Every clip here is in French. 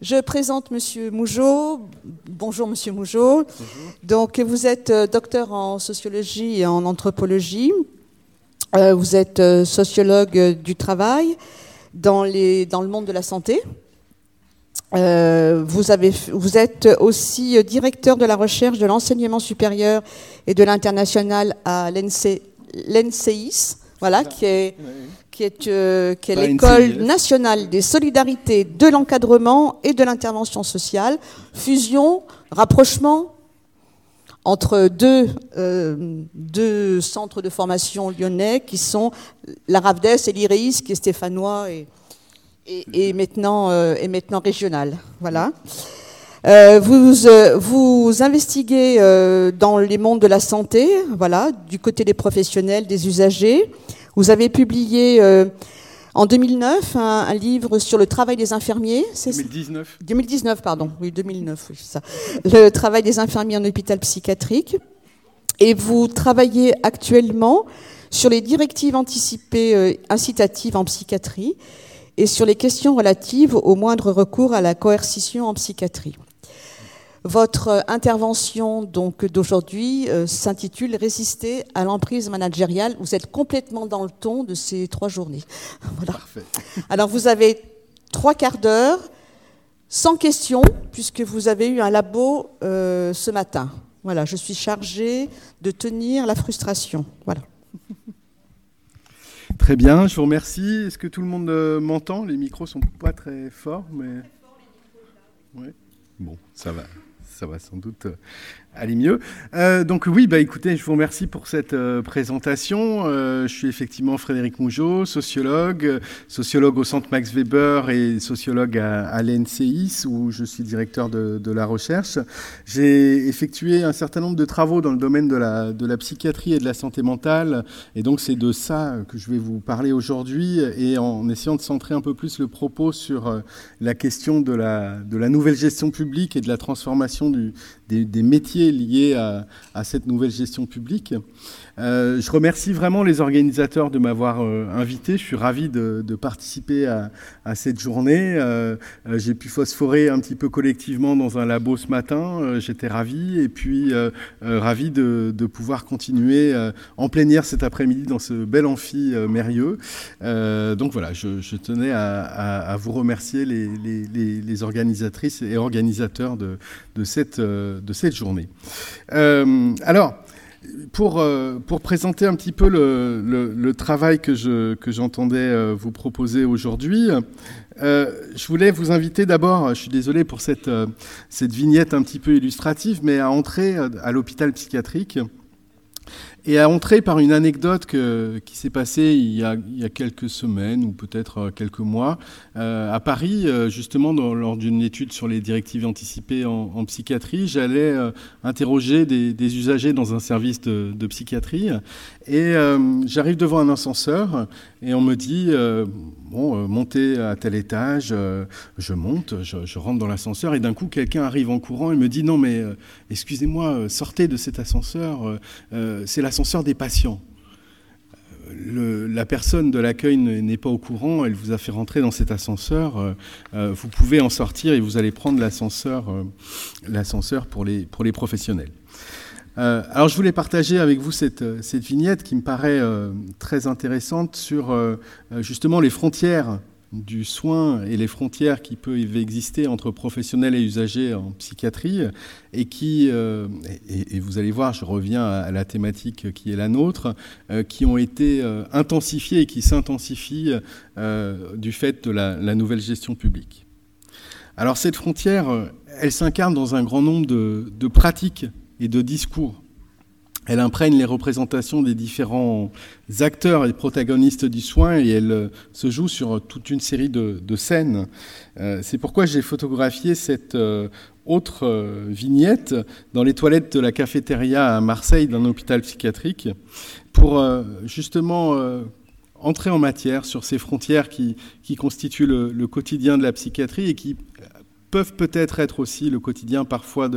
Je présente Monsieur Mougeot. Bonjour Monsieur Mougeot. Donc vous êtes euh, docteur en sociologie et en anthropologie. Euh, vous êtes euh, sociologue du travail dans, les, dans le monde de la santé. vous, avez, vous êtes aussi directeur de la recherche de l'enseignement supérieur et de l'international à l'NCIS, voilà, qui est qui est, euh, l'école nationale des solidarités, de l'encadrement et de l'intervention sociale. Fusion, rapprochement entre deux, euh, deux centres de formation lyonnais qui sont la RAVDES et l'IREIS, qui est stéphanois et, et, maintenant, euh, et maintenant régional. Voilà. vous, vous investiguez dans les mondes de la santé, voilà, du côté des professionnels, des usagers. Vous avez publié euh, en 2009 un, livre sur le travail des infirmiers. 2019. 2019, pardon. Oui, 2009, oui, c'est ça. Le travail des infirmiers en hôpital psychiatrique. Et vous travaillez actuellement sur les directives anticipées euh, incitatives en psychiatrie et sur les questions relatives au moindre recours à la coercition en psychiatrie. Votre intervention donc d'aujourd'hui euh, s'intitule Résister à l'emprise managériale. Vous êtes complètement dans le ton de ces trois journées. Voilà. Parfait. Alors vous avez trois quarts d'heure, sans question, puisque vous avez eu un labo euh, ce matin. Voilà, je suis chargée de tenir la frustration. Voilà. Très bien, je vous remercie. Est-ce que tout le monde euh, m'entend? Les micros sont pas très forts, mais. Oui. Bon, ça va ça va sans doute euh, aller mieux. Euh, donc oui, bah écoutez, je vous remercie pour cette euh, présentation. je suis effectivement Frédéric Mougeot, sociologue, sociologue au Centre Max Weber et sociologue à, à l'NCIS où je suis directeur de, de la recherche. J'ai effectué un certain nombre de travaux dans le domaine de la, de la psychiatrie et de la santé mentale et donc c'est de ça que je vais vous parler aujourd'hui et en essayant de centrer un peu plus le propos sur la question de la, de la nouvelle gestion publique et de la transformation des, métiers liés à, cette nouvelle gestion publique. Euh, je remercie vraiment les organisateurs de m'avoir euh, invité. Je suis ravi de, participer à, cette journée. Euh, j'ai pu phosphorer un petit peu collectivement dans un labo ce matin. J'étais ravi et puis ravi de, pouvoir continuer en plénière cet après-midi dans ce bel amphi mérieux. donc voilà, je, tenais à, vous remercier les, organisatrices et organisateurs de, cette, cette journée. alors, pour, euh, pour présenter un petit peu le, travail que, je, que j'entendais euh, vous proposer aujourd'hui, euh, je voulais vous inviter d'abord, je suis désolé pour cette vignette un petit peu illustrative, mais à entrer à l'hôpital psychiatrique et à entrer par une anecdote qui s'est passée il y, a, il y, a, quelques semaines ou peut-être euh, quelques mois euh, à Paris, euh, justement lors d'une étude sur les directives anticipées en, psychiatrie, j'allais interroger des, usagers dans un service de, psychiatrie. Et j'arrive devant un ascenseur et on me dit bon montez à tel étage, je monte, je, je rentre dans l'ascenseur et d'un coup quelqu'un arrive en courant et me dit non mais excusez-moi sortez de cet ascenseur, c'est la l'ascenseur des patients. Euh, la personne de l'accueil n'est pas au courant, elle vous a fait rentrer dans cet ascenseur, euh, euh, vous pouvez en sortir et vous allez prendre l'ascenseur l'ascenseur pour les, pour les professionnels. alors je voulais partager avec vous cette, cette vignette qui me paraît très intéressante sur justement les frontières du soin et les frontières qui peuvent exister entre professionnels et usagers en psychiatrie et qui, euh, et, vous allez voir, je reviens à la thématique qui est la nôtre, euh, qui ont été euh, intensifiées et qui s'intensifient du fait de la, nouvelle gestion publique. Alors cette frontière, elle s'incarne dans un grand nombre de pratiques et de discours elle imprègne les représentations des différents acteurs et protagonistes du soin et elle euh, se joue sur toute une série de, scènes. Euh, c'est pourquoi j'ai photographié cette euh, autre vignette dans les toilettes de la cafétéria à Marseille d'un hôpital psychiatrique pour justement entrer en matière sur ces frontières qui, constituent le, quotidien de la psychiatrie et qui peuvent peut-être être aussi le quotidien parfois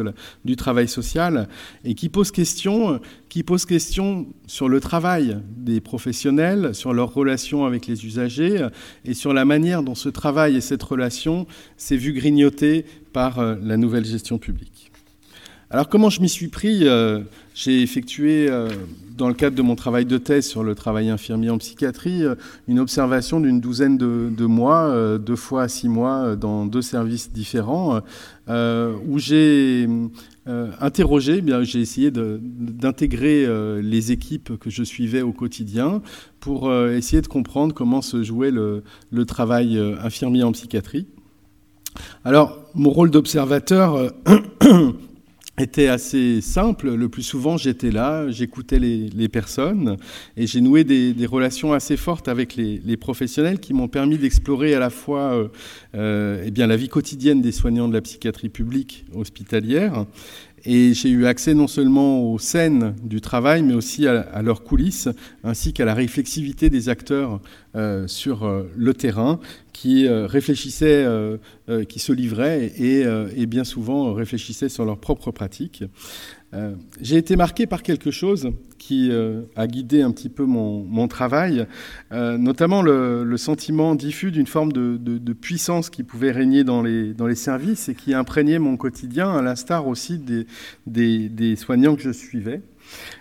du travail social et qui posent question, qui pose question sur le travail des professionnels, sur leur relation avec les usagers et sur la manière dont ce travail et cette relation s'est vu grignoter par euh, la nouvelle gestion publique. Alors comment je m'y suis pris euh, J'ai effectué, euh, dans le cadre de mon travail de thèse sur le travail infirmier en psychiatrie, une observation d'une douzaine de, mois, deux fois six mois, dans deux services différents, où j'ai interrogé, eh j'ai essayé d'intégrer les équipes que je suivais au quotidien pour essayer de comprendre comment se jouait le travail infirmier en psychiatrie. Alors, mon rôle d'observateur euh, était assez simple. Le plus souvent, j'étais là, j'écoutais les, personnes et j'ai noué des, relations assez fortes avec les, professionnels qui m'ont permis d'explorer à la fois euh, euh, eh bien, la vie quotidienne des soignants de la psychiatrie publique hospitalière et j'ai eu accès non seulement aux scènes du travail, mais aussi à, leurs coulisses, ainsi qu'à la réflexivité des acteurs euh, sur euh, le terrain, qui euh, réfléchissaient, qui se livraient et, et, bien souvent réfléchissaient sur leurs propres pratiques. Euh, j'ai été marqué par quelque chose qui euh, a guidé un petit peu mon, travail, euh, notamment le, sentiment diffus d'une forme de, puissance qui pouvait régner dans les, services et qui imprégnait mon quotidien, à l'instar aussi des, des, soignants que je suivais.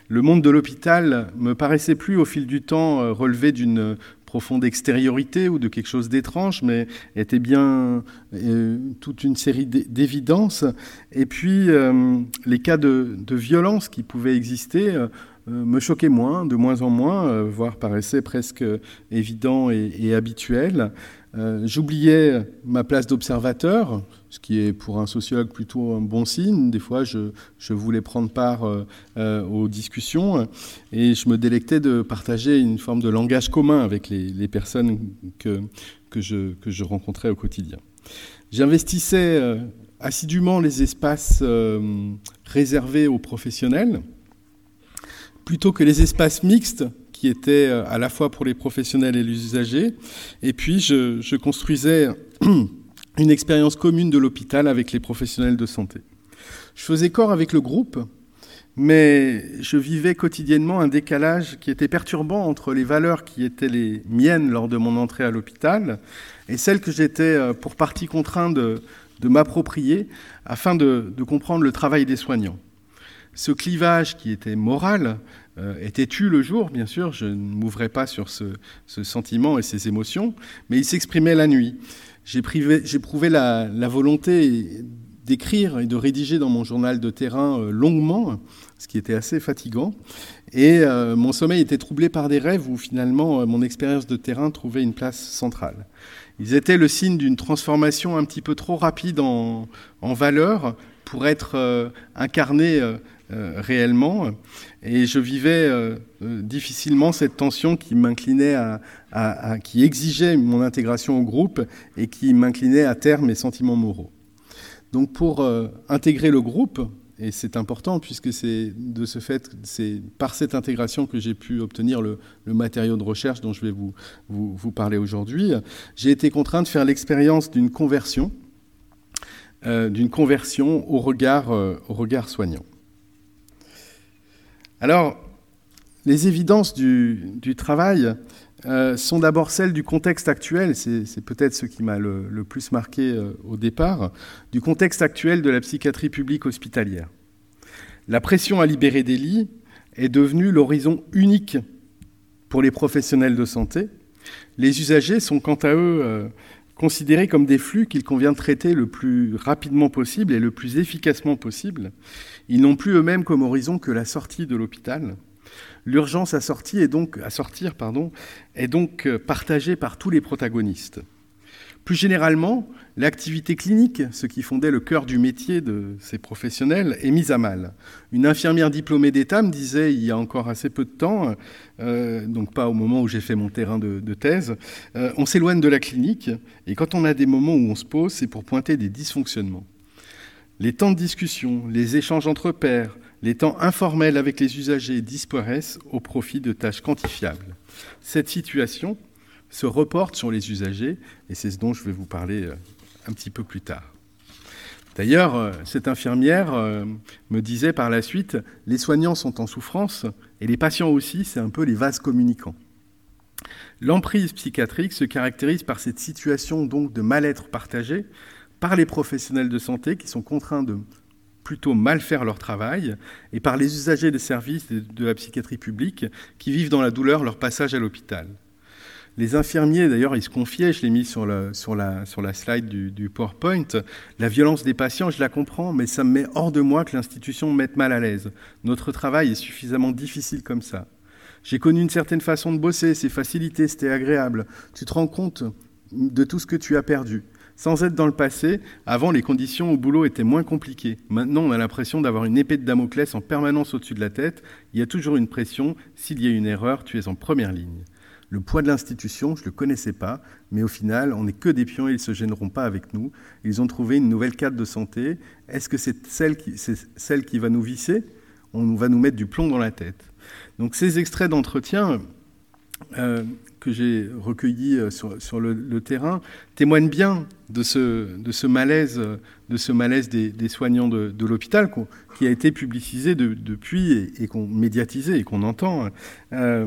Le monde de l'hôpital me paraissait plus au fil du temps relever d'une profonde extériorité ou de quelque chose d'étrange, mais était bien euh, toute une série d'évidences. Et puis, euh, les cas de, violence qui pouvaient exister euh, me choquaient moins, de moins en moins, voire paraissaient presque évidents et, et habituels. Euh, j'oubliais ma place d'observateur, ce qui est pour un sociologue plutôt un bon signe. Des fois, je, voulais prendre part euh, euh, aux discussions et je me délectais de partager une forme de langage commun avec les, personnes que, que, je, que je rencontrais au quotidien. J'investissais assidûment les espaces réservés aux professionnels plutôt que les espaces mixtes qui était euh, à la fois pour les professionnels et les usagers. Et puis, je, construisais une expérience commune de l'hôpital avec les professionnels de santé. Je faisais corps avec le groupe, mais je vivais quotidiennement un décalage qui était perturbant entre les valeurs qui étaient les miennes lors de mon entrée à l'hôpital et celles que j'étais euh, pour partie contraint de, m'approprier afin de, de comprendre le travail des soignants. Ce clivage qui était moral euh, tu le jour, bien sûr, je ne m'ouvrais pas sur ce, sentiment et ces émotions, mais il s'exprimait la nuit. J'éprouvais la, la volonté d'écrire et de rédiger dans mon journal de terrain euh, longuement, ce qui était assez fatigant. Et euh, mon sommeil était troublé par des rêves où finalement mon expérience de terrain trouvait une place centrale. Ils étaient le signe d'une transformation un petit peu trop rapide en, valeur pour être incarnés réellement. Et je vivais euh, euh, difficilement cette tension qui m'inclinait à, qui exigeait mon intégration au groupe et qui m'inclinait à terre mes sentiments moraux. Donc pour euh, intégrer le groupe, et c'est important puisque c'est de ce fait, c'est par cette intégration que j'ai pu obtenir le, matériau de recherche dont je vais vous parler aujourd'hui. J'ai été contraint de faire l'expérience d'une conversion, d'une conversion au regard, au regard soignant. Alors, les évidences du, travail euh, sont d'abord celles du contexte actuel, c'est peut-être ce qui m'a le, plus marqué euh, au départ, du contexte actuel de la psychiatrie publique hospitalière. La pression à libérer des lits est devenue l'horizon unique pour les professionnels de santé. Les usagers sont quant à eux euh, considérés comme des flux qu'il convient de traiter le plus rapidement possible et le plus efficacement possible. Ils n'ont plus eux-mêmes comme horizon que la sortie de l'hôpital. L'urgence à, sortir est donc, euh, partagée par tous les protagonistes. Plus généralement, l'activité clinique, ce qui fondait le cœur du métier de ces professionnels, est mise à mal. Une infirmière diplômée d'État me disait il y a encore assez peu de temps, euh, donc pas au moment où j'ai fait mon terrain de, thèse, euh, on s'éloigne de la clinique et quand on a des moments où on se pose, c'est pour pointer des dysfonctionnements. Les temps de discussion, les échanges entre pairs, les temps informels avec les usagers disparaissent au profit de tâches quantifiables. Cette situation se reporte sur les usagers et c'est ce dont je vais vous parler euh, un petit peu plus tard. D'ailleurs, euh, cette infirmière euh, me disait par la suite, les soignants sont en souffrance et les patients aussi, c'est un peu les vases communicants. L'emprise psychiatrique se caractérise par cette situation donc de mal-être partagé par les professionnels de santé qui sont contraints de plutôt mal faire leur travail et par les usagers des services de la psychiatrie publique qui vivent dans la douleur leur passage à l'hôpital. Les infirmiers, d'ailleurs, ils se confiaient, je l'ai mis sur, sur, la, sur la slide du, PowerPoint, la violence des patients, je la comprends, mais ça me met hors de moi que l'institution me mette mal à l'aise. Notre travail est suffisamment difficile comme ça. J'ai connu une certaine façon de bosser, c'est facilité, c'était agréable. Tu te rends compte de tout ce que tu as perdu. Sans être dans le passé, avant, les conditions au boulot étaient moins compliquées. Maintenant, on a l'impression d'avoir une épée de Damoclès en permanence au-dessus de la tête. Il y a toujours une pression. S'il y a une erreur, tu es en première ligne. Le poids de l'institution, je ne le connaissais pas, mais au final, on n'est que des pions et ils ne se gêneront pas avec nous. Ils ont trouvé une nouvelle cadre de santé. Est-ce que c'est celle, qui, celle qui va nous visser? On va nous mettre du plomb dans la tête. Donc ces extraits d'entretien, euh, que j'ai recueillis euh, sur, le, terrain témoignent bien de ce, malaise, de ce malaise des, soignants de, l'hôpital qui a été publicisé depuis et, qu'on médiatisé et qu'on entend. Euh,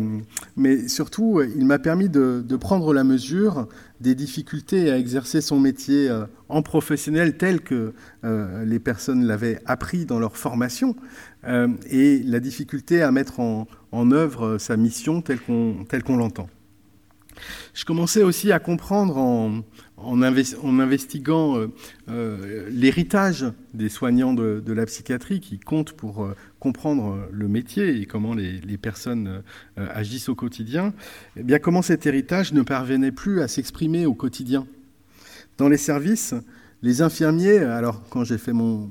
mais surtout, il m'a permis de, prendre la mesure des difficultés à exercer son métier euh, en professionnel tel que les personnes l'avaient appris dans leur formation et la difficulté à mettre en, œuvre sa mission telle qu'on l'entend. Je commençais aussi à comprendre en, investiguant euh, euh, l'héritage des soignants de, la psychiatrie qui comptent pour euh, comprendre le métier et comment les, personnes agissent au quotidien, eh bien comment cet héritage ne parvenait plus à s'exprimer au quotidien. Dans les services, les infirmiers, alors quand j'ai fait mon,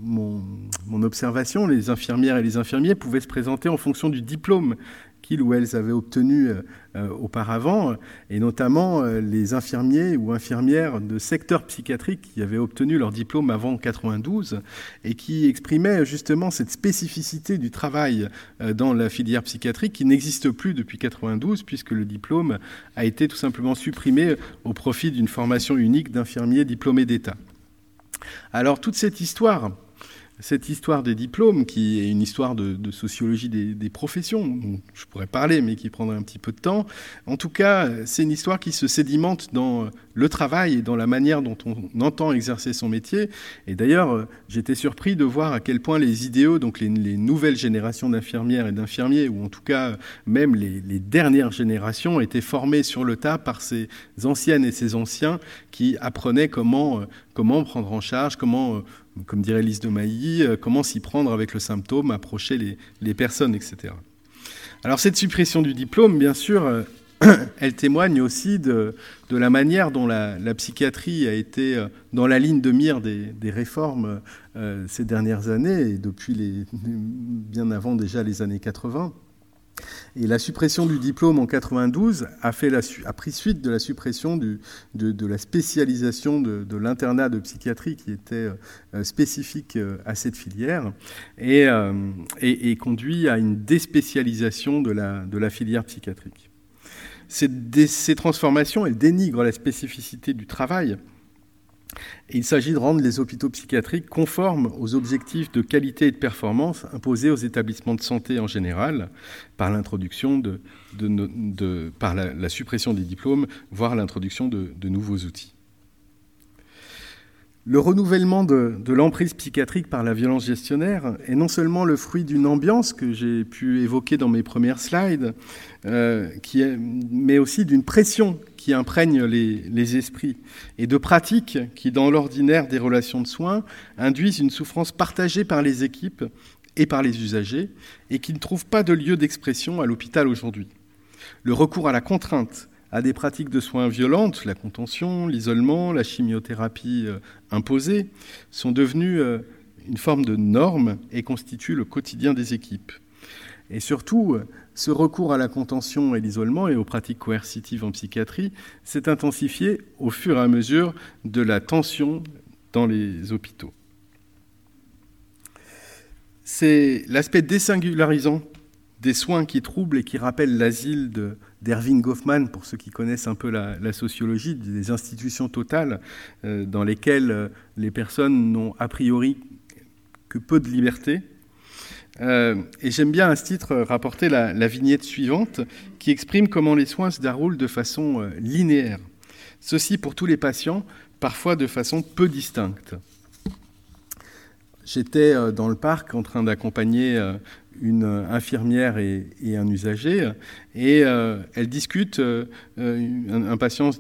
observation, les infirmières et les infirmiers pouvaient se présenter en fonction du diplôme qu'ils elles avaient obtenu euh, euh, auparavant, et notamment euh, les infirmiers ou infirmières de secteur psychiatrique qui avaient obtenu leur diplôme avant 92 et qui exprimaient justement cette spécificité du travail dans la filière psychiatrique qui n'existe plus depuis 92 puisque le diplôme a été tout simplement supprimé au profit d'une formation unique d'infirmiers diplômés d'État. Alors toute cette histoire cette histoire des diplômes, qui est une histoire de, sociologie des, professions, dont je pourrais parler, mais qui prendrait un petit peu de temps. En tout cas, c'est une histoire qui se sédimente dans le travail et dans la manière dont on entend exercer son métier. Et d'ailleurs, j'étais surpris de voir à quel point les idéaux, donc les, nouvelles générations d'infirmières et d'infirmiers, ou en tout cas même les, les dernières générations, étaient formés sur le tas par ces anciennes et ces anciens qui apprenaient comment, comment prendre en charge, comment comme dirait Lise de Mailly, euh, comment s'y prendre avec le symptôme, approcher les, personnes, etc. Alors cette suppression du diplôme, bien sûr, euh, elle témoigne aussi de, la manière dont la, psychiatrie a été euh, dans la ligne de mire des, réformes ces dernières années, et depuis bien avant déjà les années 80. Et la suppression du diplôme en 92 a, fait la, a pris suite de la suppression de, la spécialisation de, l'internat de psychiatrie qui était euh, spécifique euh, à cette filière et, euh, et, conduit à une déspécialisation de la, de la filière psychiatrique. Ces, ces transformations, elles dénigrent la spécificité du travail il s'agit de rendre les hôpitaux psychiatriques conformes aux objectifs de qualité et de performance imposés aux établissements de santé en général par l'introduction de, par la, suppression des diplômes, voire l'introduction de, nouveaux outils. Le renouvellement de, l'emprise psychiatrique par la violence gestionnaire est non seulement le fruit d'une ambiance que j'ai pu évoquer dans mes premières slides, euh, mais aussi d'une pression qui imprègne les, esprits, et de pratiques qui, dans l'ordinaire des relations de soins, induisent une souffrance partagée par les équipes et par les usagers, et qui ne trouvent pas de lieu d'expression à l'hôpital aujourd'hui. Le recours à la contrainte, à des pratiques de soins violentes, la contention, l'isolement, la chimiothérapie euh, imposée, sont devenus euh, une forme de norme et constituent le quotidien des équipes. Et surtout, ce recours à la contention et l'isolement et aux pratiques coercitives en psychiatrie s'est intensifié au fur et à mesure de la tension dans les hôpitaux. C'est l'aspect désingularisant des soins qui troublent et qui rappellent l'asile d'Erving Goffman, pour ceux qui connaissent un peu la, sociologie, des institutions totales euh, dans lesquelles euh, les personnes n'ont a priori que peu de liberté. Euh, et j'aime bien à ce titre rapporter la, la, vignette suivante qui exprime comment les soins se déroulent de façon linéaire. Ceci pour tous les patients, parfois de façon peu distincte. J'étais dans le parc en train d'accompagner une infirmière et, un usager, et euh, elle discute, euh, un, patient,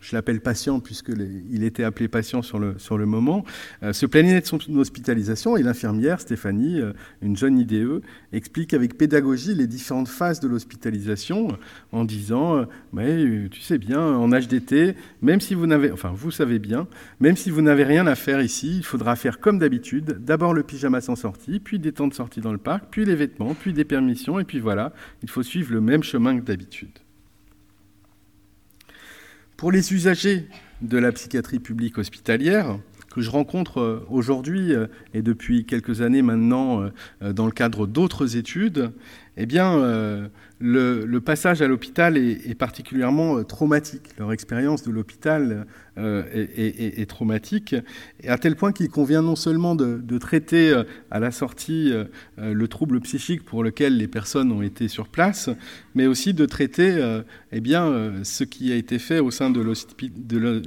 je l'appelle patient puisqu'il était appelé patient sur le, sur le moment, euh, se plaignait de son hospitalisation, et l'infirmière, Stéphanie, une jeune IDE, explique avec pédagogie les différentes phases de l'hospitalisation, en disant, mais tu sais bien, en HDT, même si vous n'avez, enfin vous savez bien, même si vous n'avez rien à faire ici, il faudra faire comme d'habitude, d'abord le pyjama sans sortie, puis des temps de sortie dans le parc, puis les vêtements, puis des permissions, et puis voilà, il faut suivre le même chemin que d'habitude. Pour les usagers de la psychiatrie publique hospitalière, que je rencontre euh, aujourd'hui euh, et depuis quelques années maintenant euh, dans le cadre d'autres études, eh bien, le, passage à l'hôpital est, particulièrement traumatique. Leur expérience de l'hôpital euh, est, traumatique, à tel point qu'il convient non seulement de, traiter euh, à la sortie euh, le trouble psychique pour lequel les personnes ont été sur place, mais aussi de traiter eh bien, ce qui a été fait au sein de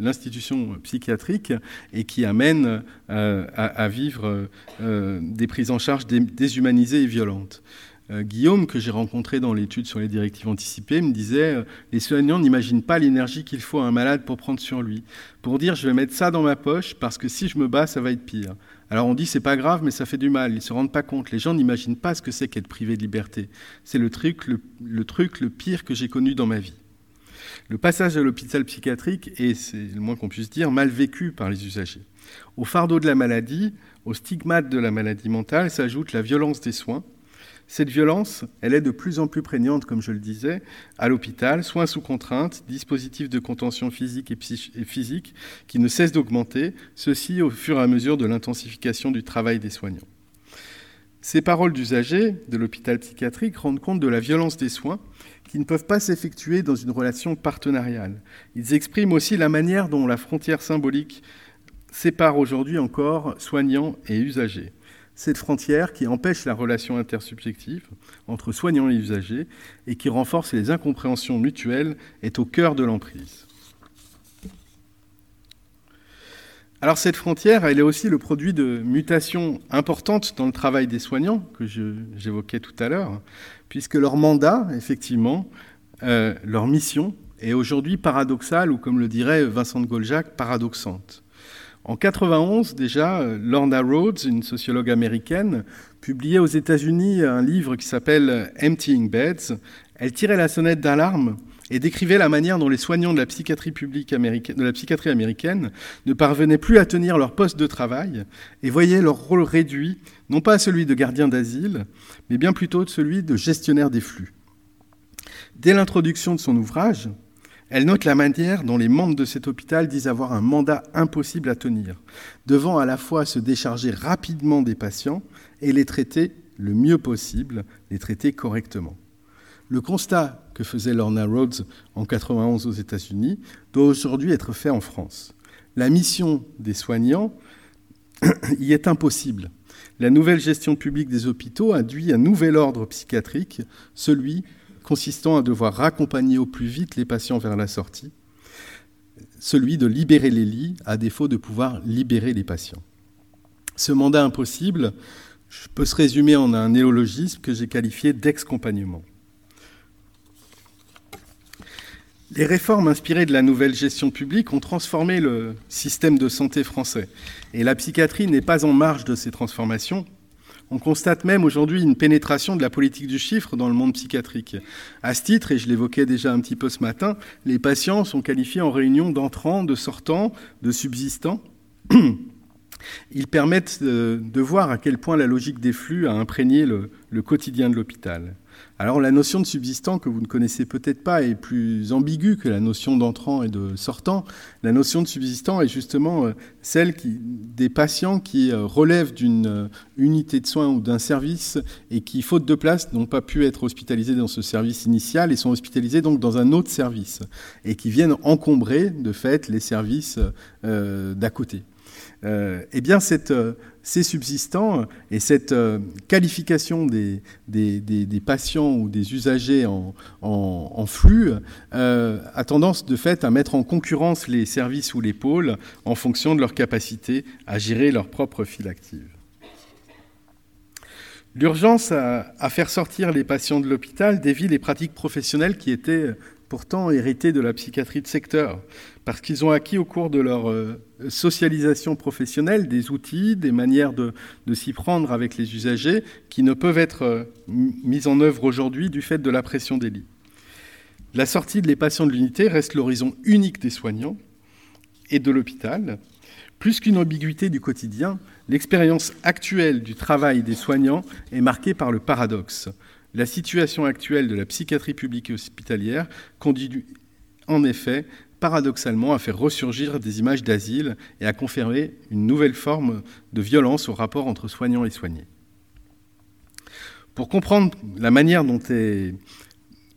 l'institution psychiatrique et qui amène à, vivre des prises en charge déshumanisées et violentes. Euh, Guillaume, que j'ai rencontré dans l'étude sur les directives anticipées, me disait euh, Les soignants n'imaginent pas l'énergie qu'il faut à un malade pour prendre sur lui, pour dire je vais mettre ça dans ma poche parce que si je me bats, ça va être pire. Alors on dit c'est pas grave, mais ça fait du mal. Ils ne se rendent pas compte. Les gens n'imaginent pas ce que c'est qu'être privé de liberté. C'est le truc le, truc le pire que j'ai connu dans ma vie. Le passage à l'hôpital psychiatrique est, c'est le moins qu'on puisse dire, mal vécu par les usagers. Au fardeau de la maladie, au stigmate de la maladie mentale s'ajoute la violence des soins, cette violence, elle est de plus en plus prégnante, comme je le disais, à l'hôpital, soins sous contrainte, dispositifs de contention physique et, physique qui ne cessent d'augmenter, ceci au fur et à mesure de l'intensification du travail des soignants. Ces paroles d'usagers de l'hôpital psychiatrique rendent compte de la violence des soins qui ne peuvent pas s'effectuer dans une relation partenariale. Ils expriment aussi la manière dont la frontière symbolique sépare aujourd'hui encore soignants et usagers cette frontière qui empêche la relation intersubjective entre soignants et usagers et qui renforce les incompréhensions mutuelles est au cœur de l'emprise. Alors cette frontière, elle est aussi le produit de mutations importantes dans le travail des soignants, que j'évoquais tout à l'heure, puisque leur mandat, effectivement, euh, leur mission, est aujourd'hui paradoxale, ou comme le dirait Vincent de Goljac, paradoxante. En 91, déjà, Lorna Rhodes, une sociologue américaine, publiait aux États-Unis un livre qui s'appelle Emptying Beds. Elle tirait la sonnette d'alarme et décrivait la manière dont les soignants de la psychiatrie américaine, de la psychiatrie américaine ne parvenaient plus à tenir leur poste de travail et voyaient leur rôle réduit, non pas à celui de gardien d'asile, mais bien plutôt de celui de gestionnaire des flux. Dès l'introduction de son ouvrage, elle note la manière dont les membres de cet hôpital disent avoir un mandat impossible à tenir, devant à la fois se décharger rapidement des patients et les traiter le mieux possible, les traiter correctement. Le constat que faisait Lorna Rhodes en 91 aux États-Unis doit aujourd'hui être fait en France. La mission des soignants y est impossible. La nouvelle gestion publique des hôpitaux induit un nouvel ordre psychiatrique, celui consistant à devoir raccompagner au plus vite les patients vers la sortie, celui de libérer les lits à défaut de pouvoir libérer les patients. Ce mandat impossible peut se résumer en un néologisme que j'ai qualifié d'excompagnement. Les réformes inspirées de la nouvelle gestion publique ont transformé le système de santé français. Et la psychiatrie n'est pas en marge de ces transformations, on constate même aujourd'hui une pénétration de la politique du chiffre dans le monde psychiatrique. À ce titre, et je l'évoquais déjà un petit peu ce matin, les patients sont qualifiés en réunion d'entrants, de sortants, de subsistants. Ils permettent de, voir à quel point la logique des flux a imprégné le, quotidien de l'hôpital. Alors la notion de subsistant que vous ne connaissez peut-être pas est plus ambiguë que la notion d'entrant et de sortant. La notion de subsistant est justement euh, celle des patients qui euh, relèvent d'une euh, unité de soins ou d'un service et qui, faute de place, n'ont pas pu être hospitalisés dans ce service initial et sont hospitalisés donc dans un autre service et qui viennent encombrer de fait les services d'à côté. Eh bien, cette, ces subsistants et cette euh, qualification des, patients ou des usagers en, flux euh, a tendance de fait à mettre en concurrence les services ou les pôles en fonction de leur capacité à gérer leur propre file active. L'urgence à, à, faire sortir les patients de l'hôpital dévie les pratiques professionnelles qui étaient pourtant hérités de la psychiatrie de secteur, parce qu'ils ont acquis au cours de leur euh, socialisation professionnelle des outils, des manières de, s'y prendre avec les usagers qui ne peuvent être euh, mis en œuvre aujourd'hui du fait de la pression des lits. La sortie des patients de l'unité reste l'horizon unique des soignants et de l'hôpital. Plus qu'une ambiguïté du quotidien, l'expérience actuelle du travail des soignants est marquée par le paradoxe la situation actuelle de la psychiatrie publique et hospitalière conduit en effet paradoxalement à faire ressurgir des images d'asile et à confirmer une nouvelle forme de violence au rapport entre soignants et soignés. Pour comprendre la manière dont est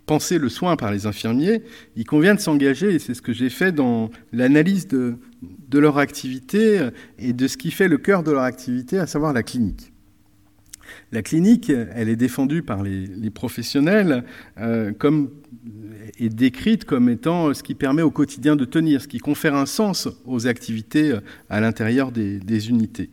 pensé le soin par les infirmiers, il convient de s'engager, et c'est ce que j'ai fait dans l'analyse de leur activité et de ce qui fait le cœur de leur activité, à savoir la clinique. La clinique, elle est défendue par les, professionnels euh, comme, et décrite comme étant ce qui permet au quotidien de tenir, ce qui confère un sens aux activités euh, à l'intérieur des unités.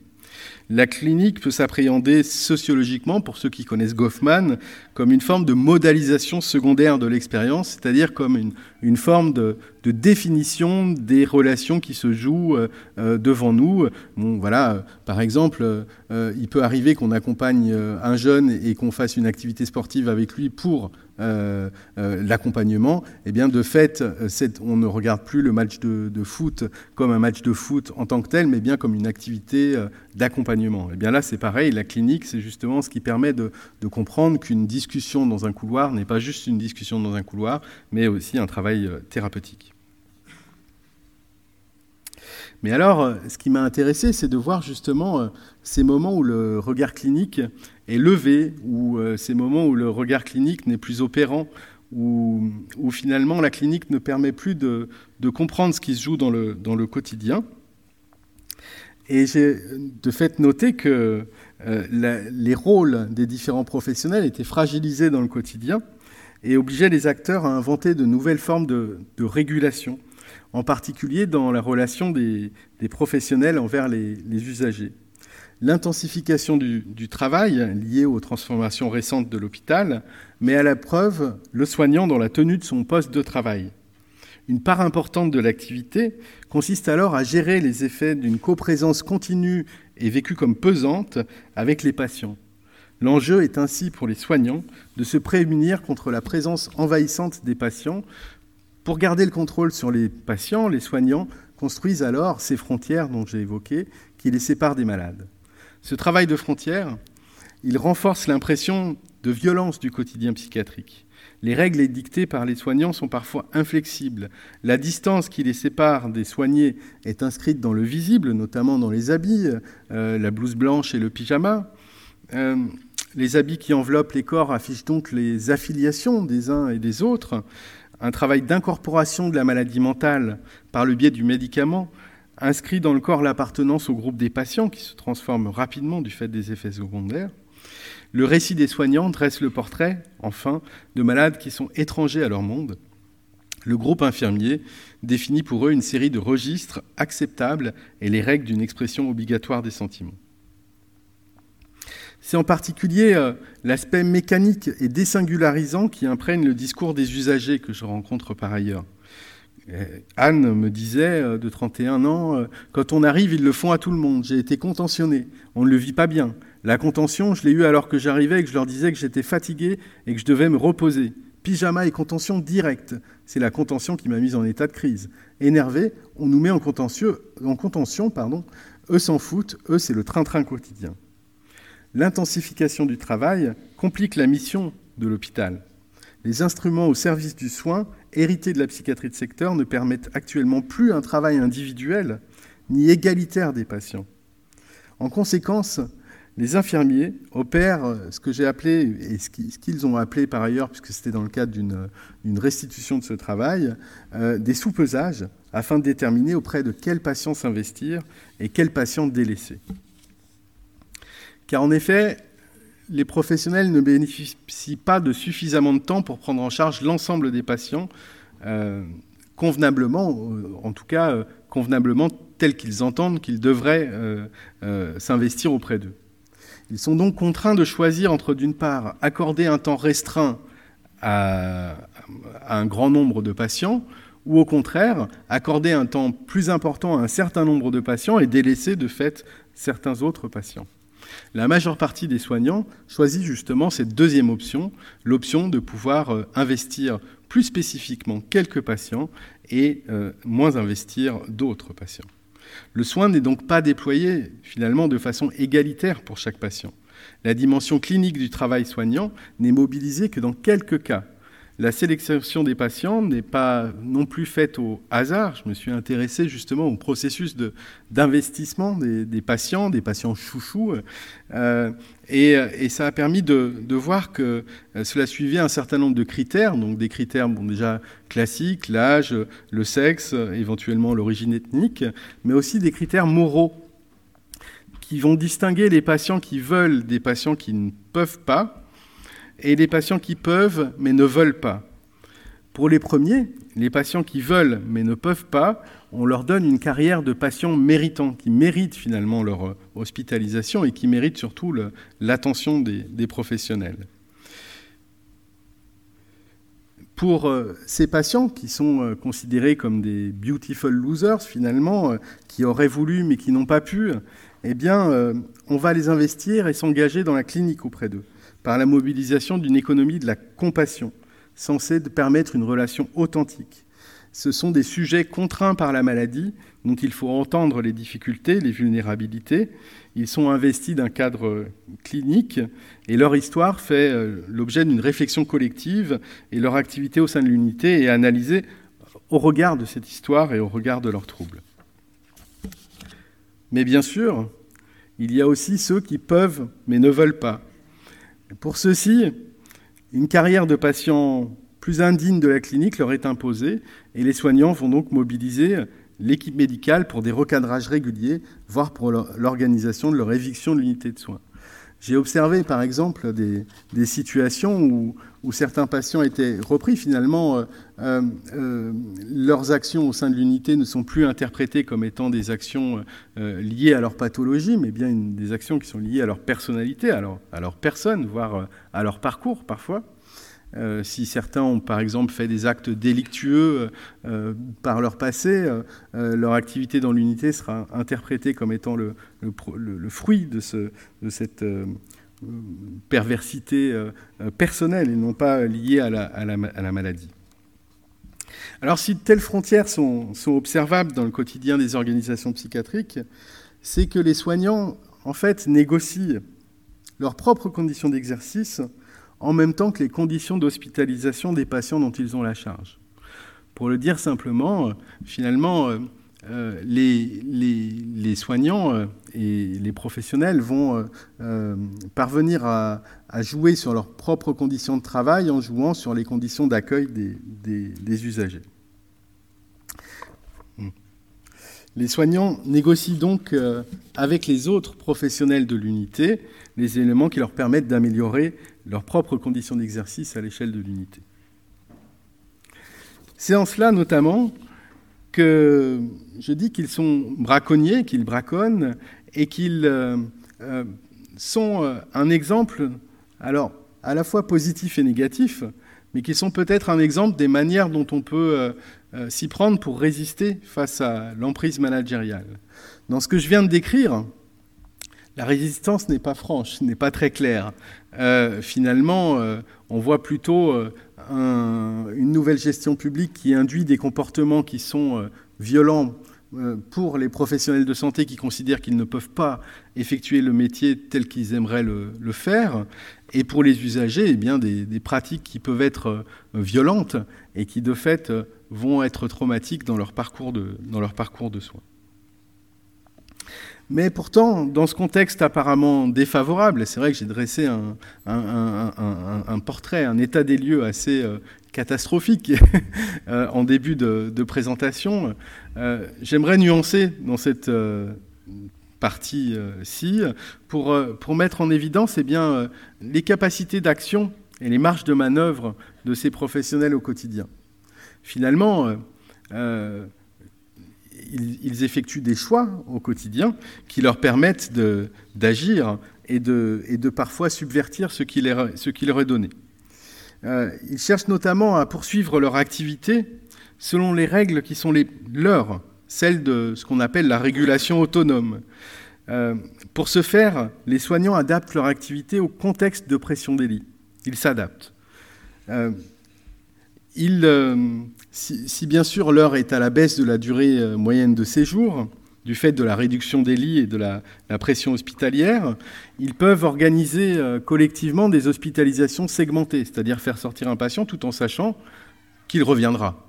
La clinique peut s'appréhender sociologiquement, pour ceux qui connaissent Goffman, comme une forme de modalisation secondaire de l'expérience, c'est-à-dire comme une, forme de, définition des relations qui se jouent euh, euh, devant nous. Bon, voilà, euh, par exemple, il peut arriver qu'on accompagne un jeune et qu'on fasse une activité sportive avec lui pour euh, euh, l'accompagnement, eh bien de fait, euh, on ne regarde plus le match de, foot comme un match de foot en tant que tel, mais bien comme une activité d'accompagnement. Eh bien là, c'est pareil, la clinique, c'est justement ce qui permet de comprendre qu'une discussion dans un couloir n'est pas juste une discussion dans un couloir, mais aussi un travail thérapeutique. Mais alors, ce qui m'a intéressé, c'est de voir justement ces moments où le regard clinique est levé, ou euh, ces moments où le regard clinique n'est plus opérant, où, finalement la clinique ne permet plus de, comprendre ce qui se joue dans le, dans le quotidien. Et j'ai de fait noté que euh, les rôles des différents professionnels étaient fragilisés dans le quotidien et obligeaient les acteurs à inventer de nouvelles formes de, régulation, en particulier dans la relation des, professionnels envers les usagers. L'intensification du, travail, liée aux transformations récentes de l'hôpital, met à la preuve le soignant dans la tenue de son poste de travail. Une part importante de l'activité consiste alors à gérer les effets d'une coprésence continue et vécue comme pesante avec les patients. L'enjeu est ainsi pour les soignants de se prémunir contre la présence envahissante des patients. Pour garder le contrôle sur les patients, les soignants construisent alors ces frontières dont j'ai évoqué qui les séparent des malades. Ce travail de frontière, il renforce l'impression de violence du quotidien psychiatrique. Les règles édictées par les soignants sont parfois inflexibles. La distance qui les sépare des soignés est inscrite dans le visible, notamment dans les habits, euh, la blouse blanche et le pyjama. Euh, les habits qui enveloppent les corps affichent donc les affiliations des uns et des autres. Un travail d'incorporation de la maladie mentale par le biais du médicament inscrit dans le corps l'appartenance au groupe des patients qui se transforme rapidement du fait des effets secondaires. Le récit des soignants dresse le portrait, enfin, de malades qui sont étrangers à leur monde. Le groupe infirmier définit pour eux une série de registres acceptables et les règles d'une expression obligatoire des sentiments. C'est en particulier euh, l'aspect mécanique et désingularisant qui imprègne le discours des usagers que je rencontre par ailleurs. Euh, Anne me disait, euh, de 31 ans, euh, quand on arrive, ils le font à tout le monde. J'ai été contentionné. On ne le vit pas bien. La contention, je l'ai eue alors que j'arrivais et que je leur disais que j'étais fatigué et que je devais me reposer. Pyjama et contention directe. C'est la contention qui m'a mise en état de crise. Énervé, on nous met en, en contention. Pardon. Eux s'en foutent. Eux, c'est le train-train quotidien. L'intensification du travail complique la mission de l'hôpital. Les instruments au service du soin, hérités de la psychiatrie de secteur, ne permettent actuellement plus un travail individuel ni égalitaire des patients. En conséquence, les infirmiers opèrent ce que j'ai appelé, et ce qu'ils ont appelé par ailleurs, puisque c'était dans le cadre d'une restitution de ce travail, euh, des sous-pesages afin de déterminer auprès de quels patients s'investir et quels patients délaisser. Car en effet, les professionnels ne bénéficient pas de suffisamment de temps pour prendre en charge l'ensemble des patients euh, convenablement, en tout cas euh, convenablement tels qu'ils entendent qu'ils devraient s'investir auprès d'eux. Ils sont donc contraints de choisir entre, d'une part, accorder un temps restreint à, un grand nombre de patients, ou au contraire, accorder un temps plus important à un certain nombre de patients et délaisser de fait certains autres patients. La majeure partie des soignants choisit justement cette deuxième option, l'option de pouvoir euh, investir plus spécifiquement quelques patients et euh, moins investir d'autres patients. Le soin n'est donc pas déployé finalement de façon égalitaire pour chaque patient. La dimension clinique du travail soignant n'est mobilisée que dans quelques cas. La sélection des patients n'est pas non plus faite au hasard. Je me suis intéressé justement au processus d'investissement des, patients, des patients chouchous. Euh, et, ça a permis de, voir que euh, cela suivait un certain nombre de critères, donc des critères déjà classiques, l'âge, le sexe, éventuellement l'origine ethnique, mais aussi des critères moraux qui vont distinguer les patients qui veulent des patients qui ne peuvent pas, et les patients qui peuvent mais ne veulent pas. Pour les premiers, les patients qui veulent mais ne peuvent pas, on leur donne une carrière de patients méritants, qui méritent finalement leur hospitalisation et qui méritent surtout l'attention des, professionnels. Pour euh, ces patients qui sont euh, considérés comme des beautiful losers finalement, euh, qui auraient voulu mais qui n'ont pas pu, eh bien, on va les investir et s'engager dans la clinique auprès d'eux par la mobilisation d'une économie de la compassion, censée permettre une relation authentique. Ce sont des sujets contraints par la maladie, dont il faut entendre les difficultés, les vulnérabilités. Ils sont investis d'un cadre clinique et leur histoire fait euh, l'objet d'une réflexion collective et leur activité au sein de l'unité est analysée au regard de cette histoire et au regard de leurs troubles. Mais bien sûr, il y a aussi ceux qui peuvent mais ne veulent pas, pour ceux-ci, une carrière de patient plus indigne de la clinique leur est imposée et les soignants vont donc mobiliser l'équipe médicale pour des recadrages réguliers, voire pour l'organisation de leur éviction de l'unité de soins. J'ai observé par exemple des, situations où, certains patients étaient repris. Finalement, euh, euh, euh, leurs actions au sein de l'unité ne sont plus interprétées comme étant des actions liées à leur pathologie, mais bien des actions qui sont liées à leur personnalité, à leur personne, voire à leur parcours parfois. Euh, si certains ont par exemple fait des actes délictueux euh, par leur passé, euh, leur activité dans l'unité sera interprétée comme étant le, fruit de, cette perversité personnelle et non pas liée à la, maladie. Alors si telles frontières sont, sont, observables dans le quotidien des organisations psychiatriques, c'est que les soignants, en fait, négocient leurs propres conditions d'exercice en même temps que les conditions d'hospitalisation des patients dont ils ont la charge. Pour le dire simplement, euh, finalement, euh, euh, les, soignants et les professionnels vont parvenir à, jouer sur leurs propres conditions de travail en jouant sur les conditions d'accueil des, usagers. Les soignants négocient donc avec les autres professionnels de l'unité les éléments qui leur permettent d'améliorer leurs propres conditions d'exercice à l'échelle de l'unité. C'est en cela notamment que je dis qu'ils sont braconniers, qu'ils braconnent et qu'ils euh, euh, sont euh, un exemple, alors à la fois positif et négatif, mais qui sont peut-être un exemple des manières dont on peut s'y prendre pour résister face à l'emprise managériale. Dans ce que je viens de décrire, la résistance n'est pas franche, n'est pas très claire. Euh, finalement, euh, on voit plutôt euh, une nouvelle gestion publique qui induit des comportements qui sont violents pour les professionnels de santé qui considèrent qu'ils ne peuvent pas effectuer le métier tel qu'ils aimeraient le, faire, et pour les usagers, eh des, pratiques qui peuvent être violentes et qui, de fait, vont être traumatiques dans leur parcours de soins. Mais pourtant, dans ce contexte apparemment défavorable, c'est vrai que j'ai dressé un, portrait, un état des lieux assez euh, catastrophique euh, en début de, présentation, euh, j'aimerais nuancer dans cette partie-ci pour, pour mettre en évidence eh bien, les capacités d'action et les marges de manœuvre de ces professionnels au quotidien. Finalement, ils, effectuent des choix au quotidien qui leur permettent d'agir et de, parfois subvertir ce qui, ce qui leur est donné. Euh, ils cherchent notamment à poursuivre leur activité selon les règles qui sont les leurs, celles de ce qu'on appelle la régulation autonome. Euh, pour ce faire, les soignants adaptent leur activité au contexte de pression des lits. Ils s'adaptent. Euh, ils, si, bien sûr l'heure est à la baisse de la durée euh, moyenne de séjour, du fait de la réduction des lits et de la, pression hospitalière, ils peuvent organiser euh, collectivement des hospitalisations segmentées, c'est-à-dire faire sortir un patient tout en sachant qu'il reviendra.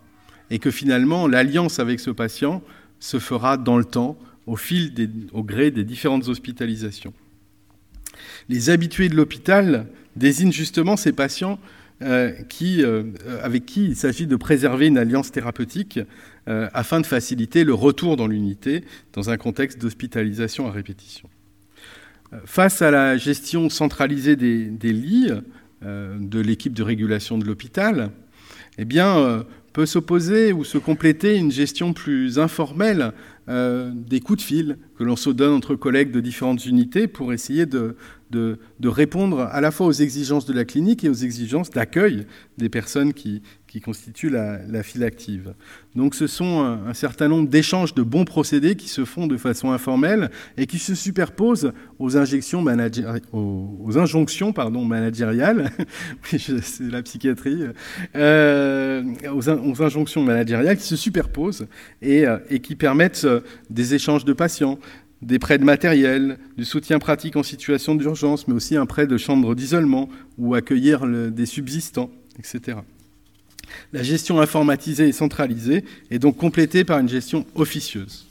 Et que finalement, l'alliance avec ce patient se fera dans le temps, au gré des différentes hospitalisations. Les habitués de l'hôpital désignent justement ces patients euh, qui, euh, avec qui il s'agit de préserver une alliance thérapeutique euh, afin de faciliter le retour dans l'unité dans un contexte d'hospitalisation à répétition. Face à la gestion centralisée des, des lits de l'équipe de régulation de l'hôpital, eh bien, peut s'opposer ou se compléter une gestion plus informelle des coups de fil que l'on se donne entre collègues de différentes unités pour essayer de, de, répondre à la fois aux exigences de la clinique et aux exigences d'accueil des personnes qui, constituent la, file active. Donc ce sont un, certain nombre d'échanges de bons procédés qui se font de façon informelle et qui se superposent aux, injections aux, injonctions pardon, managériales, c'est la psychiatrie, euh, aux, injonctions managériales qui se superposent et, euh, et qui permettent euh, des échanges de patients, des prêts de matériel, du soutien pratique en situation d'urgence, mais aussi un prêt de chambre d'isolement ou accueillir des subsistants, etc. La gestion informatisée et centralisée est donc complétée par une gestion officieuse.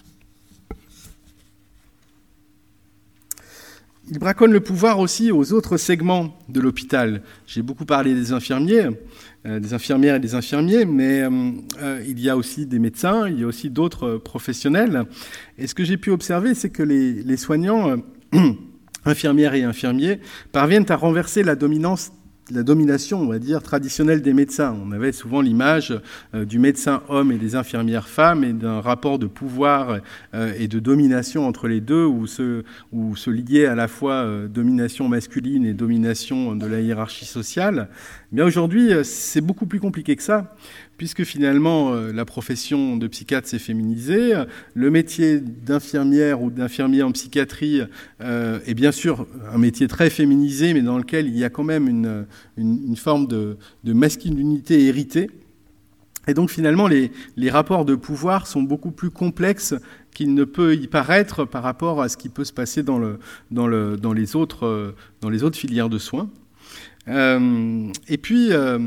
Il braconne le pouvoir aussi aux autres segments de l'hôpital. J'ai beaucoup parlé des infirmiers. Euh, des infirmières et des infirmiers, mais euh, euh, il y a aussi des médecins, il y a aussi d'autres professionnels. Et ce que j'ai pu observer, c'est que les, les soignants, infirmières et infirmiers, parviennent à renverser la dominance la domination, on va dire, traditionnelle des médecins. On avait souvent l'image euh, du médecin homme et des infirmières femmes et d'un rapport de pouvoir euh, et de domination entre les deux où se, où se liait à la fois euh, domination masculine et domination de la hiérarchie sociale. Mais aujourd'hui, c'est beaucoup plus compliqué que ça puisque finalement euh, la profession de psychiatre s'est féminisée, le métier d'infirmière ou d'infirmier en psychiatrie euh, est bien sûr un métier très féminisé, mais dans lequel il y a quand même une, forme de, masculinité héritée. Et donc finalement, les, rapports de pouvoir sont beaucoup plus complexes qu'il ne peut y paraître par rapport à ce qui peut se passer euh, dans les autres filières de soins. Euh, et puis, euh,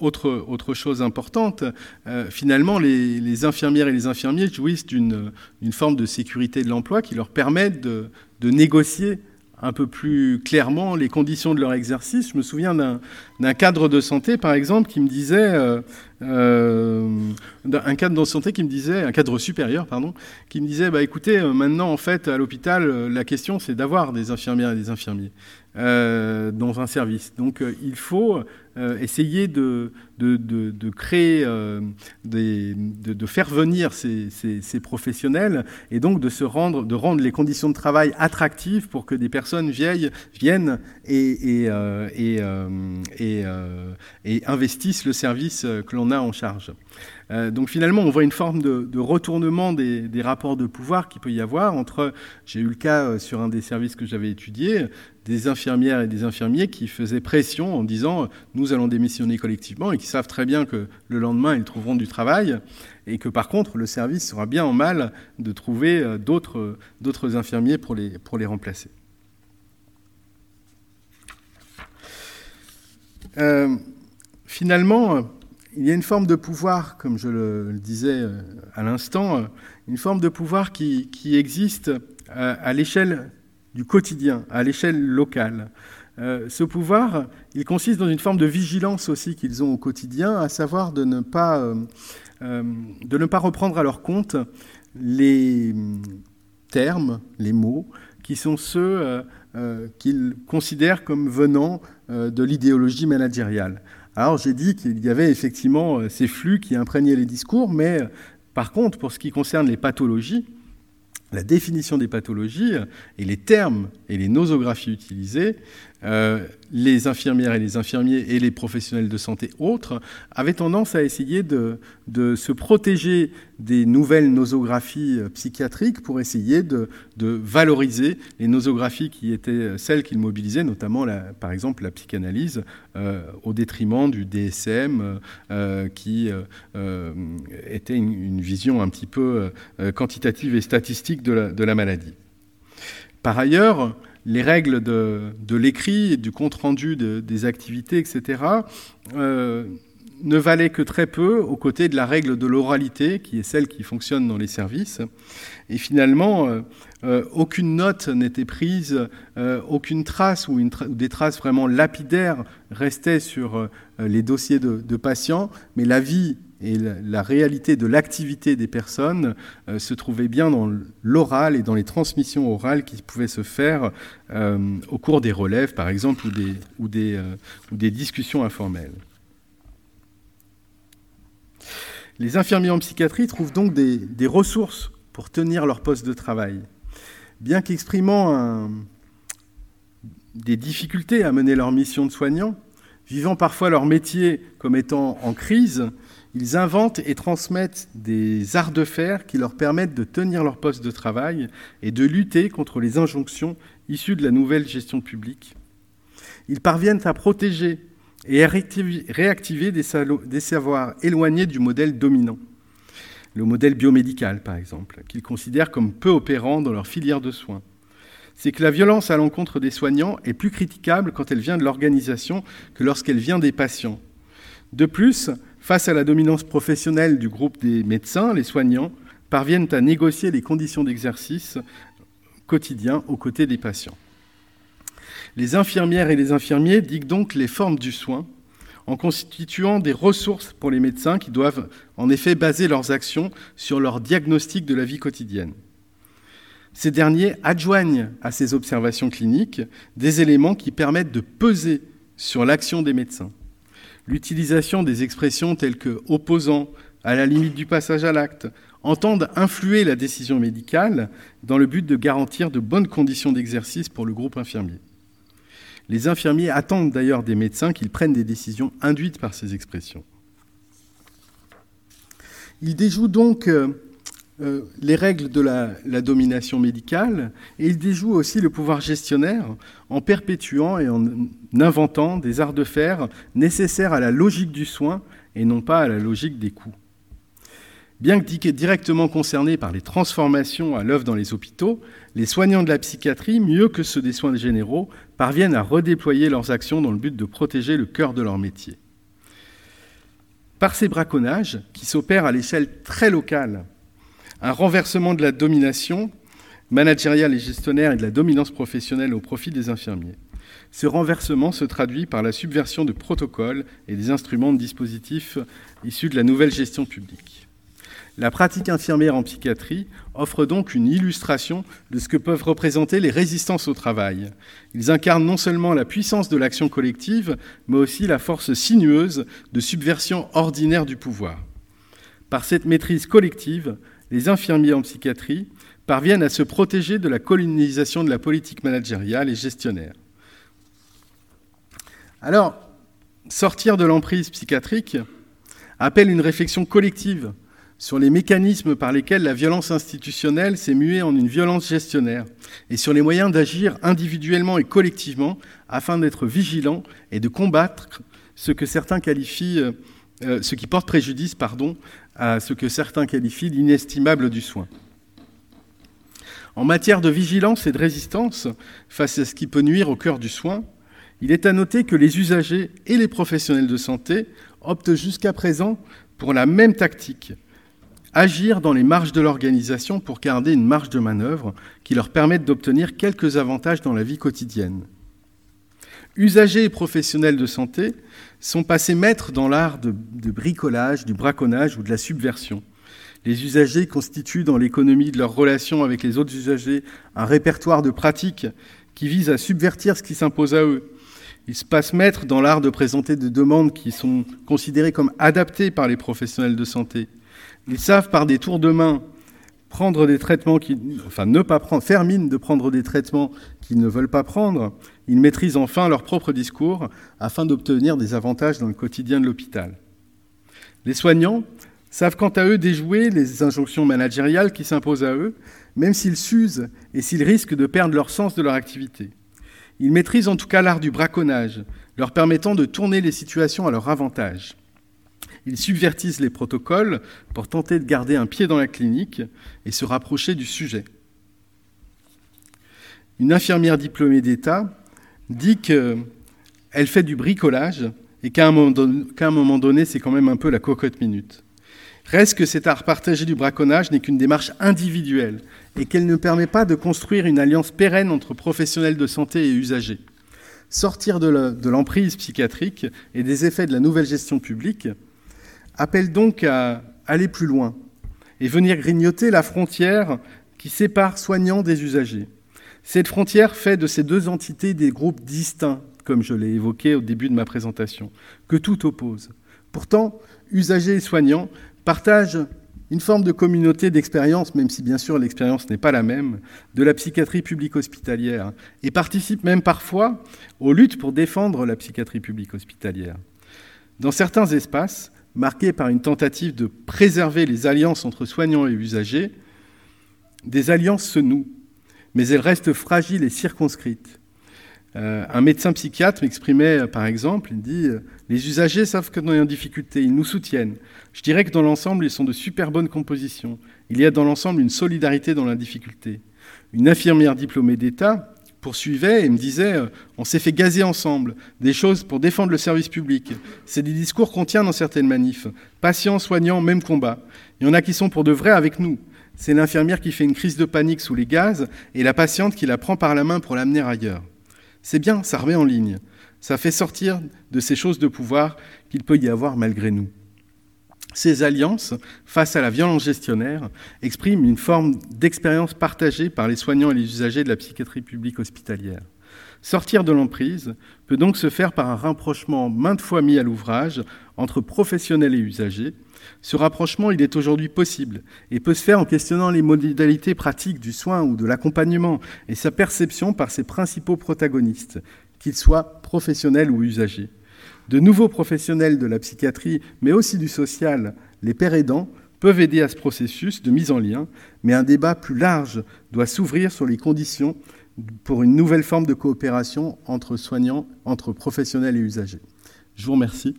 autre, autre chose importante, euh, finalement, les, infirmières et les infirmiers jouissent d'une forme de sécurité de l'emploi qui leur permet de, de, négocier un peu plus clairement les conditions de leur exercice. Je me souviens d'un cadre de santé, par exemple, qui me disait, un cadre de qui me disait, un cadre supérieur, pardon, qui me disait, bah, écoutez, maintenant, en fait, à l'hôpital, la question, c'est d'avoir des infirmières et des infirmiers. Euh, dans un service. Donc euh, il faut euh, essayer de, créer, de, faire venir ces, professionnels et donc de, se rendre, de rendre les conditions de travail attractives pour que des personnes vieilles viennent et, et investissent le service que l'on a en charge. Euh, donc finalement, on voit une forme de, retournement des, rapports de pouvoir qu'il peut y avoir entre, j'ai eu le cas euh, sur un des services que j'avais étudié, des infirmières et des infirmiers qui faisaient pression en disant nous allons démissionner collectivement et qui savent très bien que le lendemain ils trouveront du travail et que par contre le service sera bien en mal de trouver euh, d'autres infirmiers pour les remplacer. finalement, il y a une forme de pouvoir, comme je le, disais euh, à l'instant, euh, une forme de pouvoir qui, existe euh, à, l'échelle du quotidien, à l'échelle locale. ce pouvoir, il consiste dans une forme de vigilance aussi qu'ils ont au quotidien, à savoir de ne pas, de ne pas reprendre à leur compte les termes, les mots, qui sont ceux qu'ils considèrent comme venant de l'idéologie managériale. Alors j'ai dit qu'il y avait effectivement euh, ces flux qui imprégnaient les discours, mais euh, par contre, pour ce qui concerne les pathologies, la définition des pathologies et les termes et les nosographies utilisées, euh, les infirmières et les infirmiers et les professionnels de santé autres avaient tendance à essayer de, se protéger des nouvelles nosographies euh, psychiatriques pour essayer de, valoriser les nosographies qui étaient euh, celles qu'ils mobilisaient, notamment par exemple la psychanalyse, au détriment du DSM qui était une, vision un petit peu quantitative et statistique de la maladie. Par ailleurs, les règles de, l'écrit, du compte-rendu des activités, etc., euh, ne valaient que très peu aux côtés de la règle de l'oralité, qui est celle qui fonctionne dans les services. Et finalement, euh, euh, aucune note n'était prise, aucune trace ou, des traces vraiment lapidaires restaient sur les dossiers de, de, patients, mais la vie et la, réalité de l'activité des personnes euh, se trouvait bien dans l'oral et dans les transmissions orales qui pouvaient se faire euh, au cours des relèves, par exemple, euh, ou des discussions informelles. Les infirmiers en psychiatrie trouvent donc des, des ressources pour tenir leur poste de travail. Bien qu'exprimant des difficultés à mener leur mission de soignant, vivant parfois leur métier comme étant en crise, ils inventent et transmettent des arts de fer qui leur permettent de tenir leur poste de travail et de lutter contre les injonctions issues de la nouvelle gestion publique. Ils parviennent à protéger et à réactiver des, savoirs éloignés du modèle dominant. Le modèle biomédical, par exemple, qu'ils considèrent comme peu opérant dans leur filière de soins. C'est que la violence à l'encontre des soignants est plus critiquable quand elle vient de l'organisation que lorsqu'elle vient des patients. De plus, Face à la dominance professionnelle du groupe des médecins, les soignants parviennent à négocier les conditions d'exercice quotidien aux côtés des patients. Les infirmières et les infirmiers diguent donc les formes du soin en constituant des ressources pour les médecins qui doivent en effet baser leurs actions sur leur diagnostic de la vie quotidienne. Ces derniers adjoignent à ces observations cliniques des éléments qui permettent de peser sur l'action des médecins l'utilisation des expressions telles que opposant, à la limite du passage à l'acte, entendent influer la décision médicale dans le but de garantir de bonnes conditions d'exercice pour le groupe infirmier. Les infirmiers attendent d'ailleurs des médecins qu'ils prennent des décisions induites par ces expressions. Ils déjouent donc euh, les règles de la, domination médicale et il déjoue aussi le pouvoir gestionnaire en perpétuant et en inventant des arts de fer nécessaires à la logique du soin et non pas à la logique des coûts. Bien que directement concernés par les transformations à l'œuvre dans les hôpitaux, les soignants de la psychiatrie, mieux que ceux des soins généraux, parviennent à redéployer leurs actions dans le but de protéger le cœur de leur métier. Par ces braconnages, qui s'opèrent à l'échelle très locale un renversement de la domination managériale et gestionnaire et de la dominance professionnelle au profit des infirmiers. Ce renversement se traduit par la subversion de protocoles et des instruments de dispositifs issus de la nouvelle gestion publique. La pratique infirmière en psychiatrie offre donc une illustration de ce que peuvent représenter les résistances au travail. Ils incarnent non seulement la puissance de l'action collective, mais aussi la force sinueuse de subversion ordinaire du pouvoir. Par cette maîtrise collective, les infirmiers en psychiatrie parviennent à se protéger de la colonisation de la politique managériale et gestionnaire. Alors, sortir de l'emprise psychiatrique appelle une réflexion collective sur les mécanismes par lesquels la violence institutionnelle s'est muée en une violence gestionnaire et sur les moyens d'agir individuellement et collectivement afin d'être vigilant et de combattre ce que certains qualifient, euh, ce qui porte préjudice, pardon, à ce que certains qualifient l'inestimable du soin. En matière de vigilance et de résistance face à ce qui peut nuire au cœur du soin, il est à noter que les usagers et les professionnels de santé optent jusqu'à présent pour la même tactique, agir dans les marges de l'organisation pour garder une marge de manœuvre qui leur permette d'obtenir quelques avantages dans la vie quotidienne. Usagers et professionnels de santé sont passés maîtres dans l'art de, bricolage, du braconnage ou de la subversion. Les usagers constituent dans l'économie de leurs relations avec les autres usagers un répertoire de pratiques qui vise à subvertir ce qui s'impose à eux, ils se passent maîtres dans l'art de présenter des demandes qui sont considérées comme adaptées par les professionnels de santé. Ils savent par des tours de main prendre des traitements qui, enfin ne pas prendre, faire mine de prendre des traitements qu'ils ne veulent pas prendre. Ils maîtrisent enfin leur propre discours afin d'obtenir des avantages dans le quotidien de l'hôpital. Les soignants savent quant à eux déjouer les injonctions managériales qui s'imposent à eux, même s'ils s'usent et s'ils risquent de perdre leur sens de leur activité. Ils maîtrisent en tout cas l'art du braconnage, leur permettant de tourner les situations à leur avantage. Ils subvertissent les protocoles pour tenter de garder un pied dans la clinique et se rapprocher du sujet. Une infirmière diplômée d'État dit qu'elle fait du bricolage et qu'à un, moment donné, c'est quand même un peu la cocotte minute. Reste que cet art partagé du braconnage n'est qu'une démarche individuelle et qu'elle ne permet pas de construire une alliance pérenne entre professionnels de santé et usagers. Sortir de l'emprise psychiatrique et des effets de la nouvelle gestion publique appelle donc à aller plus loin et venir grignoter la frontière qui sépare soignants des usagers. Cette frontière fait de ces deux entités des groupes distincts, comme je l'ai évoqué au début de ma présentation, que tout oppose. Pourtant, usagers et soignants partagent une forme de communauté d'expérience, même si bien sûr l'expérience n'est pas la même, de la psychiatrie publique hospitalière, et participent même parfois aux luttes pour défendre la psychiatrie publique hospitalière. Dans certains espaces, marqués par une tentative de préserver les alliances entre soignants et usagers, des alliances se nouent, mais elles restent fragiles et circonscrites. Euh, un médecin psychiatre m'exprimait, euh, par exemple, il dit euh, Les usagers savent que nous sommes en difficulté, ils nous soutiennent. Je dirais que dans l'ensemble, ils sont de super bonnes compositions. Il y a dans l'ensemble une solidarité dans la difficulté. Une infirmière diplômée d'État poursuivait et me disait On s'est fait gazer ensemble, des choses pour défendre le service public. C'est des discours qu'on tient dans certaines manifs. Patients, soignants, même combat. Il y en a qui sont pour de vrai avec nous. C'est l'infirmière qui fait une crise de panique sous les gaz et la patiente qui la prend par la main pour l'amener ailleurs. C'est bien, ça remet en ligne. Ça fait sortir de ces choses de pouvoir qu'il peut y avoir malgré nous. Ces alliances, face à la violence gestionnaire, expriment une forme d'expérience partagée par les soignants et les usagers de la psychiatrie publique hospitalière. Sortir de l'emprise peut donc se faire par un rapprochement maintes fois mis à l'ouvrage entre professionnels et usagers. Ce rapprochement, il est aujourd'hui possible et peut se faire en questionnant les modalités pratiques du soin ou de l'accompagnement et sa perception par ses principaux protagonistes, qu'ils soient professionnels ou usagers. De nouveaux professionnels de la psychiatrie, mais aussi du social, les pères aidants, peuvent aider à ce processus de mise en lien, mais un débat plus large doit s'ouvrir sur les conditions pour une nouvelle forme de coopération entre soignants, entre professionnels et usagers. Je vous remercie.